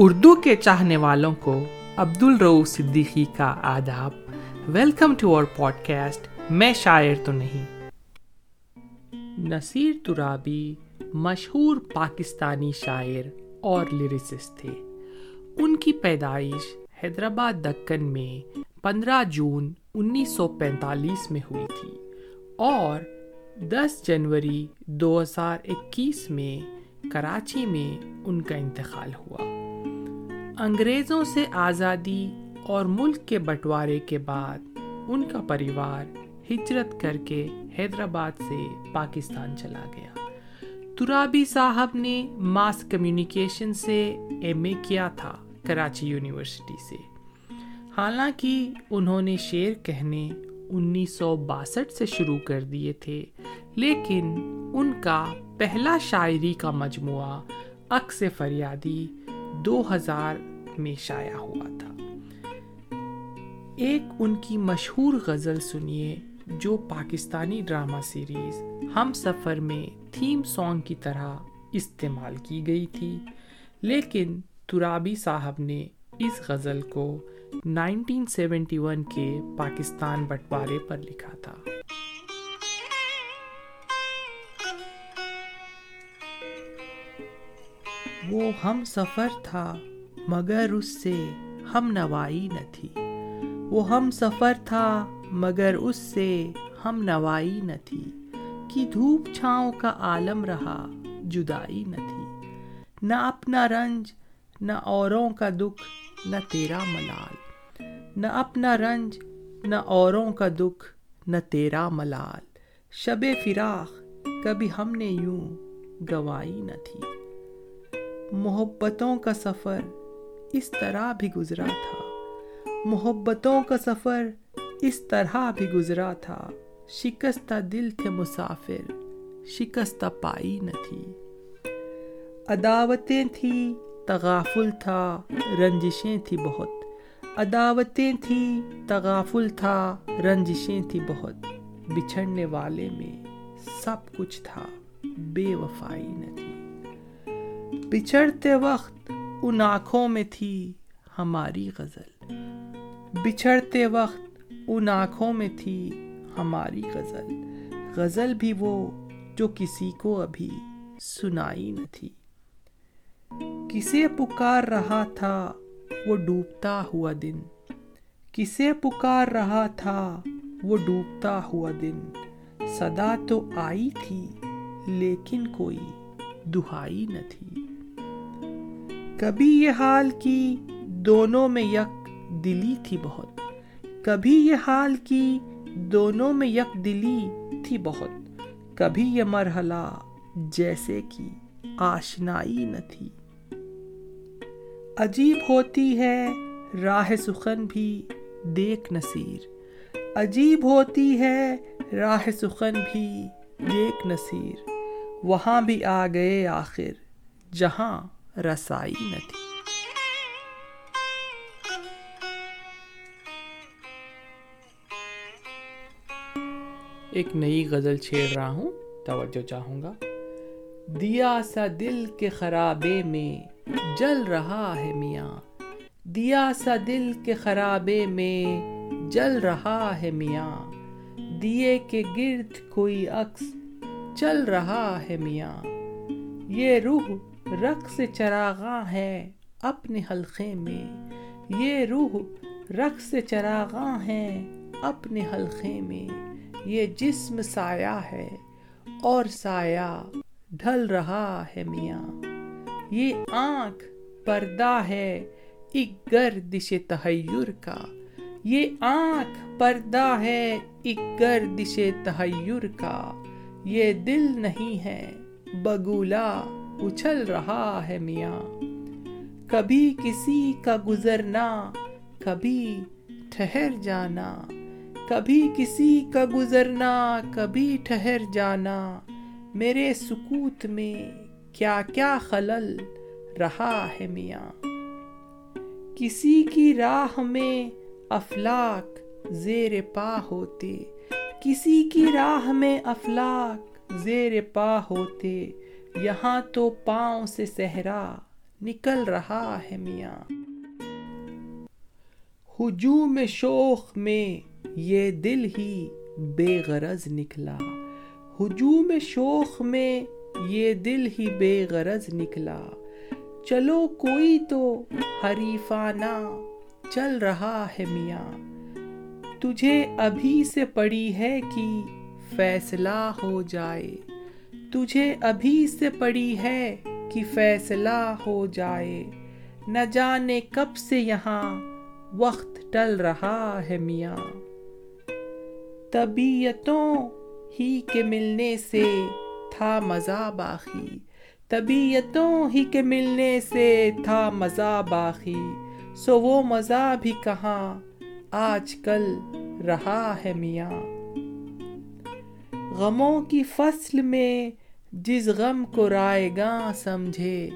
اردو کے چاہنے والوں کو عبد الرو صدیقی کا آداب۔ Welcome to our podcast میں شاعر تو نہیں۔ نصیر ترابی مشہور پاکستانی شاعر اور لرسسٹ تھے۔ ان کی پیدائش حیدرآباد دکن میں پندرہ جون انیس سو پینتالیس میں ہوئی تھی اور دس جنوری دو ہزار اکیس میں کراچی میں ان کا انتقال ہوا۔ انگریزوں سے آزادی اور ملک کے بٹوارے کے بعد ان کا پریوار ہجرت کر کے حیدرآباد سے پاکستان چلا گیا۔ ترابی صاحب نے ماس کمیونیکیشن سے ایم اے کیا تھا کراچی یونیورسٹی سے۔ حالانکہ انہوں نے شعر کہنے انیس سو باسٹھ سے شروع کر دیے تھے، لیکن ان کا پہلا شاعری کا مجموعہ عکس فریادی دو ہزار میں شائع ہوا تھا۔ ایک ان کی مشہور غزل سنیے جو پاکستانی ڈرامہ سیریز ہم سفر میں تھیم سانگ کی طرح استعمال کی گئی تھی، لیکن ترابی صاحب نے اس غزل کو نائنٹین سیونٹی ون کے پاکستان بٹوارے پر لکھا تھا۔ وہ ہم سفر تھا، مگر اس سے ہم نوائی نہ تھی۔ وہ ہم سفر تھا، مگر اس سے ہم نوائی نہ تھی۔ کہ دھوپ چھاؤں کا عالم رہا، جدائی نہ تھی۔ نہ اپنا رنج، نہ اوروں کا دکھ، نہ تیرا ملال۔ نہ اپنا رنج، نہ اوروں کا دکھ، نہ تیرا ملال۔ شب فراق، کبھی ہم نے یوں گوائی نہ تھی۔ محبتوں کا سفر اس طرح بھی گزرا تھا۔ محبتوں کا سفر اس طرح بھی گزرا تھا۔ شکستہ دل تھے مسافر، شکستہ پائی نہ تھی۔ عداوتیں تھی تغافل تھا، رنجشیں تھی بہت۔ عداوتیں تھی تغافل تھا، رنجشیں تھی بہت۔ بچھڑنے والے میں سب کچھ تھا، بے وفائی نہ تھی۔ بچھڑتے وقت ان آنکھوں میں تھی ہماری غزل۔ بچھڑتے وقت ان آنکھوں میں تھی ہماری غزل۔ غزل بھی وہ جو کسی کو ابھی سنائی نہ تھی۔ کسے پکار رہا تھا وہ ڈوبتا ہوا دن۔ کسے پکار رہا تھا وہ ڈوبتا ہوا دن۔ صدا تو آئی تھی لیکن کوئی دہائی نہ تھی۔ کبھی یہ حال کی دونوں میں یک دلی تھی بہت۔ کبھی یہ حال کی دونوں میں یک دلی تھی بہت۔ کبھی یہ مرحلہ جیسے کہ آشنائی نہ تھی۔ عجیب ہوتی ہے راہ سخن بھی دیکھ نصیر۔ عجیب ہوتی ہے راہ سخن بھی دیکھ نصیر۔ وہاں بھی آ گئے آخر جہاں رسائی نہ تھی ایک نئی غزل چھیڑ رہا ہوں، توجہ چاہوں گا۔ دیا سا دل کے خرابے میں جل رہا ہے میاں۔ دیا سا دل کے خرابے میں جل رہا ہے میاں۔ دیے کے گرد کوئی عکس چل رہا ہے میاں۔ یہ روح رقص چراغاں ہے اپنے حلقے میں۔ یہ روح رقص چراغاں ہے اپنے حلقے میں۔ یہ جسم سایہ ہے اور سایہ ڈھل رہا ہے میاں۔ یہ آنکھ پردہ ہے ایک گردش تحیر کا۔ یہ آنکھ پردہ ہے ایک گردش تحیر کا۔ یہ دل نہیں ہے بگولا۔ اچھل رہا ہے میاں۔ کبھی کسی کا گزرنا، کبھی ٹھہر جانا۔ کبھی کسی کا گزرنا، کبھی ٹھہر جانا۔ میرے سکوت میں کیا کیا خلل رہا ہے میاں۔ کسی کی راہ میں افلاک زیر پا ہوتے۔ کسی کی راہ میں افلاک زیر پا ہوتے۔ یہاں تو پاؤں سے صحرا نکل رہا ہے میاں۔ ہجوم شوق میں یہ دل ہی بے غرض نکلا۔ ہجوم شوق میں یہ دل ہی بے غرض نکلا۔ چلو کوئی تو حریفانہ چل رہا ہے میاں۔ تجھے ابھی سے پڑی ہے کہ فیصلہ ہو جائے۔ تجھے ابھی سے پڑی ہے کہ فیصلہ ہو جائے۔ نہ جانے کب سے یہاں وقت ٹل رہا ہے میاں۔ طبیعتوں ہی کے ملنے سے تھا مزہ باقی۔ طبیعتوں ہی کے ملنے سے تھا مزہ باقی۔ سو وہ مزہ بھی کہاں آج کل رہا ہے میاں۔ غموں کی فصل میں جس غم کو رائے گاں سمجھے۔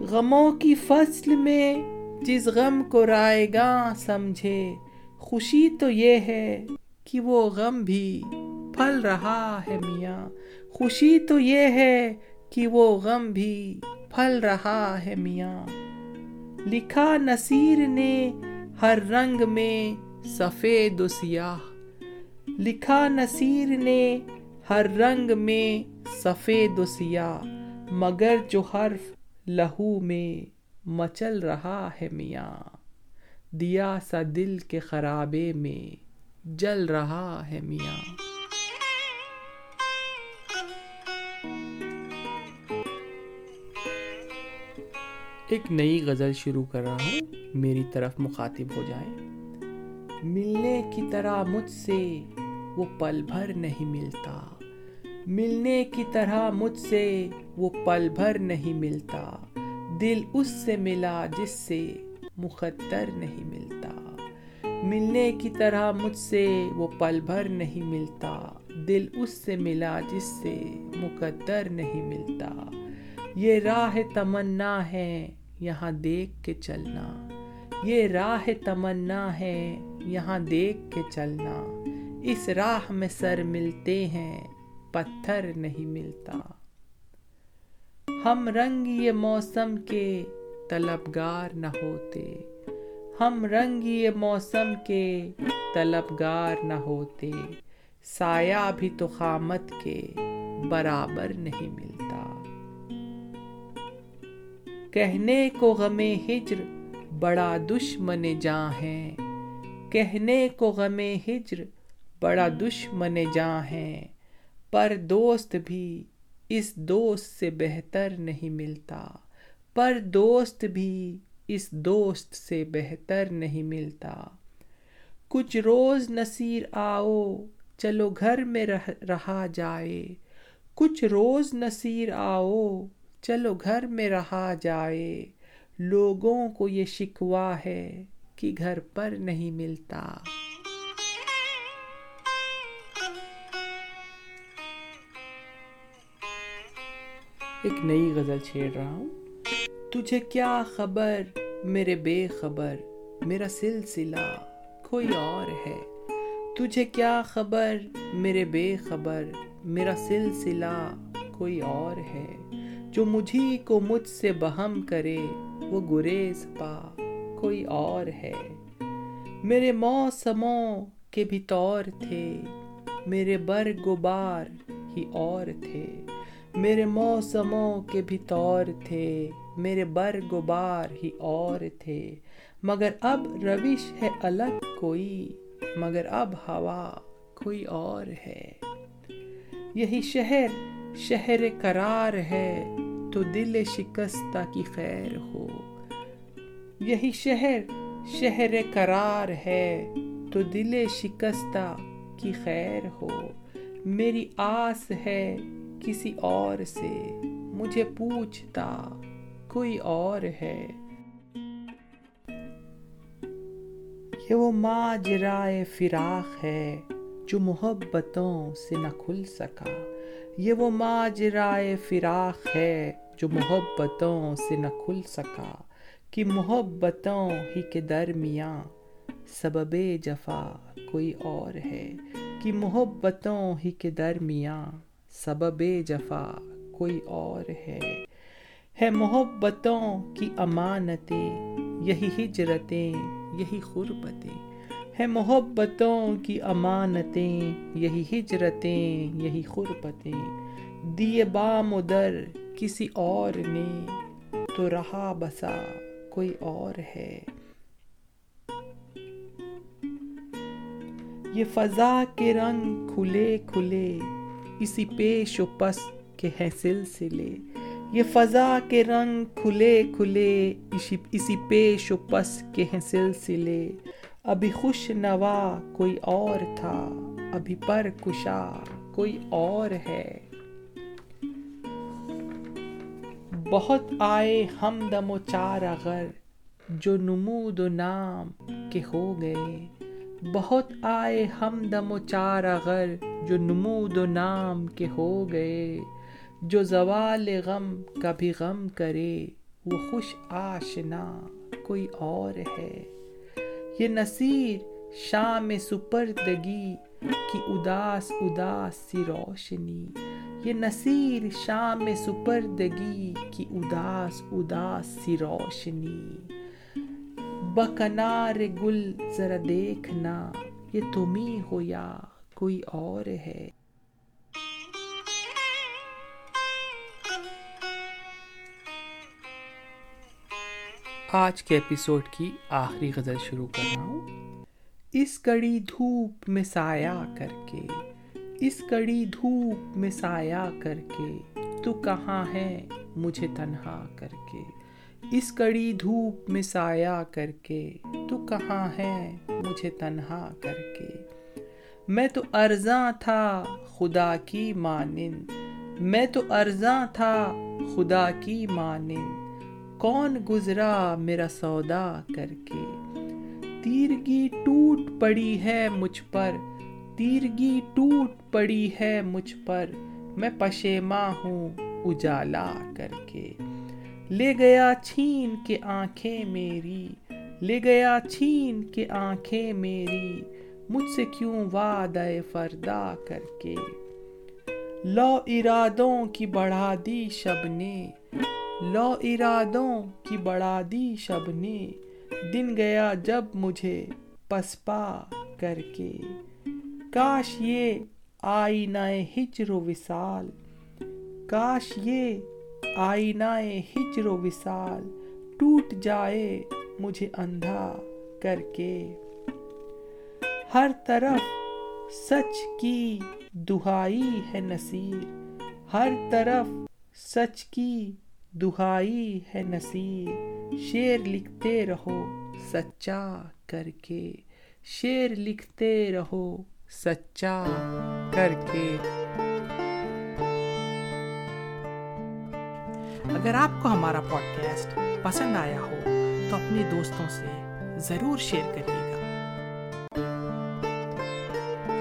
غموں کی فصل میں جس غم کو رائے گاں سمجھے۔ خوشی تو یہ ہے کہ وہ غم بھی پھل رہا ہے میاں۔ خوشی تو یہ ہے کہ وہ غم بھی پھل رہا ہے میاں۔ لکھا نصیر نے ہر رنگ میں سفید و سیاہ۔ لکھا نصیر نے ہر رنگ میں سفید و سیاہ، مگر جو حرف لہو میں مچل رہا ہے میاں، دیا سا دل کے خرابے میں جل رہا ہے میاں۔ ایک نئی غزل شروع کر رہا ہوں، میری طرف مخاطب ہو جائیں۔ ملنے کی طرح مجھ سے وہ پل بھر نہیں ملتا۔ ملنے کی طرح مجھ سے وہ پل بھر نہیں ملتا۔ دل اس سے ملا جس سے مقدر نہیں ملتا۔ ملنے کی طرح مجھ سے وہ پل بھر نہیں ملتا۔ دل اس سے ملا جس سے مقدر نہیں ملتا۔ یہ راہ تمنا ہے یہاں دیکھ کے چلنا۔ یہ راہ تمنا ہے یہاں دیکھ کے چلنا۔ اس راہ میں سر ملتے ہیں، پتھر نہیں ملتا۔ ہم رنگ یہ موسم کے طلبگار نہ ہوتے۔ ہم رنگ یہ موسم کے طلبگار نہ ہوتے۔ سایہ بھی تو خامت کے برابر نہیں ملتا۔ کہنے کو غم ہجر بڑا دشمن جاں ہے کہنے کو غم ہجر بڑا دشمن جاں ہے پر دوست بھی اس دوست سے بہتر نہیں ملتا۔ پر دوست بھی اس دوست سے بہتر نہیں ملتا۔ کچھ روز نصیر آؤ، چلو گھر میں رہ، رہا جائے۔ کچھ روز نصیر آؤ، چلو گھر میں رہا جائے۔ لوگوں کو یہ شکوا ہے کہ گھر پر نہیں ملتا۔ ایک نئی غزل چھیڑ رہا ہوں۔ تجھے کیا خبر؟ میرے بے خبر، میرا سلسلہ کوئی اور ہے۔ تجھے کیا خبر؟ میرے بے خبر، میرا سلسلہ کوئی اور ہے۔ جو مجھی کو مجھ سے بہم کرے، وہ گریز پا کوئی اور ہے۔ میرے موسموں کے بھی طور تھے، میرے برگ و بار ہی اور تھے۔ میرے موسموں کے بھی طور تھے، میرے برگ و بار ہی اور تھے۔ مگر اب روش ہے الگ کوئی، مگر اب ہوا کوئی اور ہے۔ یہی شہر شہر قرار ہے، تو دل شکستہ کی خیر ہو۔ یہی شہر شہر قرار ہے، تو دل شکستہ کی خیر ہو۔ میری آس ہے کسی اور سے۔ مجھے پوچھتا، کوئی اور ہے؟ یہ وہ ماجرائے فراق ہے جو محبتوں سے نہ کھل سکا۔ یہ وہ ماجرائے فراق ہے جو محبتوں سے نہ کھل سکا۔ کہ محبتوں ہی کے درمیاں سبب جفا کوئی اور ہے۔ کہ محبتوں ہی کے درمیاں سبب جفا کوئی اور ہے۔ ہے محبتوں کی امانتیں، یہی ہجرتیں، یہی غربتیں ہے محبتوں کی امانتیں، یہی ہجرتیں، یہی غربتیں دیے بام ادر کسی اور نے، تو رہا بسا کوئی اور ہے۔ یہ فضا کے رنگ کھلے کھلے اسی پیش و پس کے ہیں سلسلے۔ یہ فضا کے رنگ کھلے کھلے اسی پیش و پس کے ہیں سلسلے۔ ابھی خوش نوا کوئی اور تھا، ابھی پر کشا کوئی اور ہے۔ بہت آئے ہم دم و چار اگر جو نمود و نام کے ہو گئے۔ بہت آئے ہم دم و چار اگر جو نمود و نام کے ہو گئے، جو زوال غم کبھی غم کرے، وہ خوش آشنا کوئی اور ہے۔ یہ نصیر شام سپردگی کی اداس اداس سی روشنی۔ یہ نصیر شام سپردگی کی اداس اداس سی روشنی۔ بکنار گل ذرا دیکھنا، یہ تمہیں ہو یا کوئی اور ہے آج کے ایپیسوڈ کی آخری غزل شروع کر رہا ہوں۔ اس کڑی دھوپ میں سایہ کر کے، اس کڑی دھوپ میں سایہ کر کے، تو کہاں ہے مجھے تنہا کر کے؟ اس کڑی دھوپ میں سایہ کر کے، تو کہاں ہے مجھے تنہا کر کے؟ میں تو ارزاں تھا خدا کی مانند۔ میں تو ارزاں تھا خدا کی مانند۔ کون گزرا میرا سودا کر کے؟ تیرگی ٹوٹ پڑی ہے مجھ پر۔ تیرگی ٹوٹ پڑی ہے مجھ پر۔ میں پشیما ہوں اجالا کر کے۔ لے گیا چھین کے آنکھیں میری۔ لے گیا چھین کے آنکھیں میری۔ مجھ سے کیوں وعدہ فردا کر کے؟ لو ارادوں کی بڑھا دی شب نے لو ارادوں کی بڑھا دی شب نے، دن گیا جب مجھے پسپا کر کے۔ کاش یہ آئینہ ہجر و وصال، کاش یہ آئینہ ہجر و وصال ٹوٹ جائے مجھے اندھا کر کے۔ ہر طرف سچ کی دہائی ہے نصیر۔ ہر طرف سچ کی دہائی ہے نصیر۔ شعر لکھتے رہو سچا کر کے۔ شعر لکھتے رہو سچا کر کے۔ اگر آپ کو ہمارا پوڈ کاسٹ پسند آیا ہو تو اپنے دوستوں سے ضرور شیئر کریے۔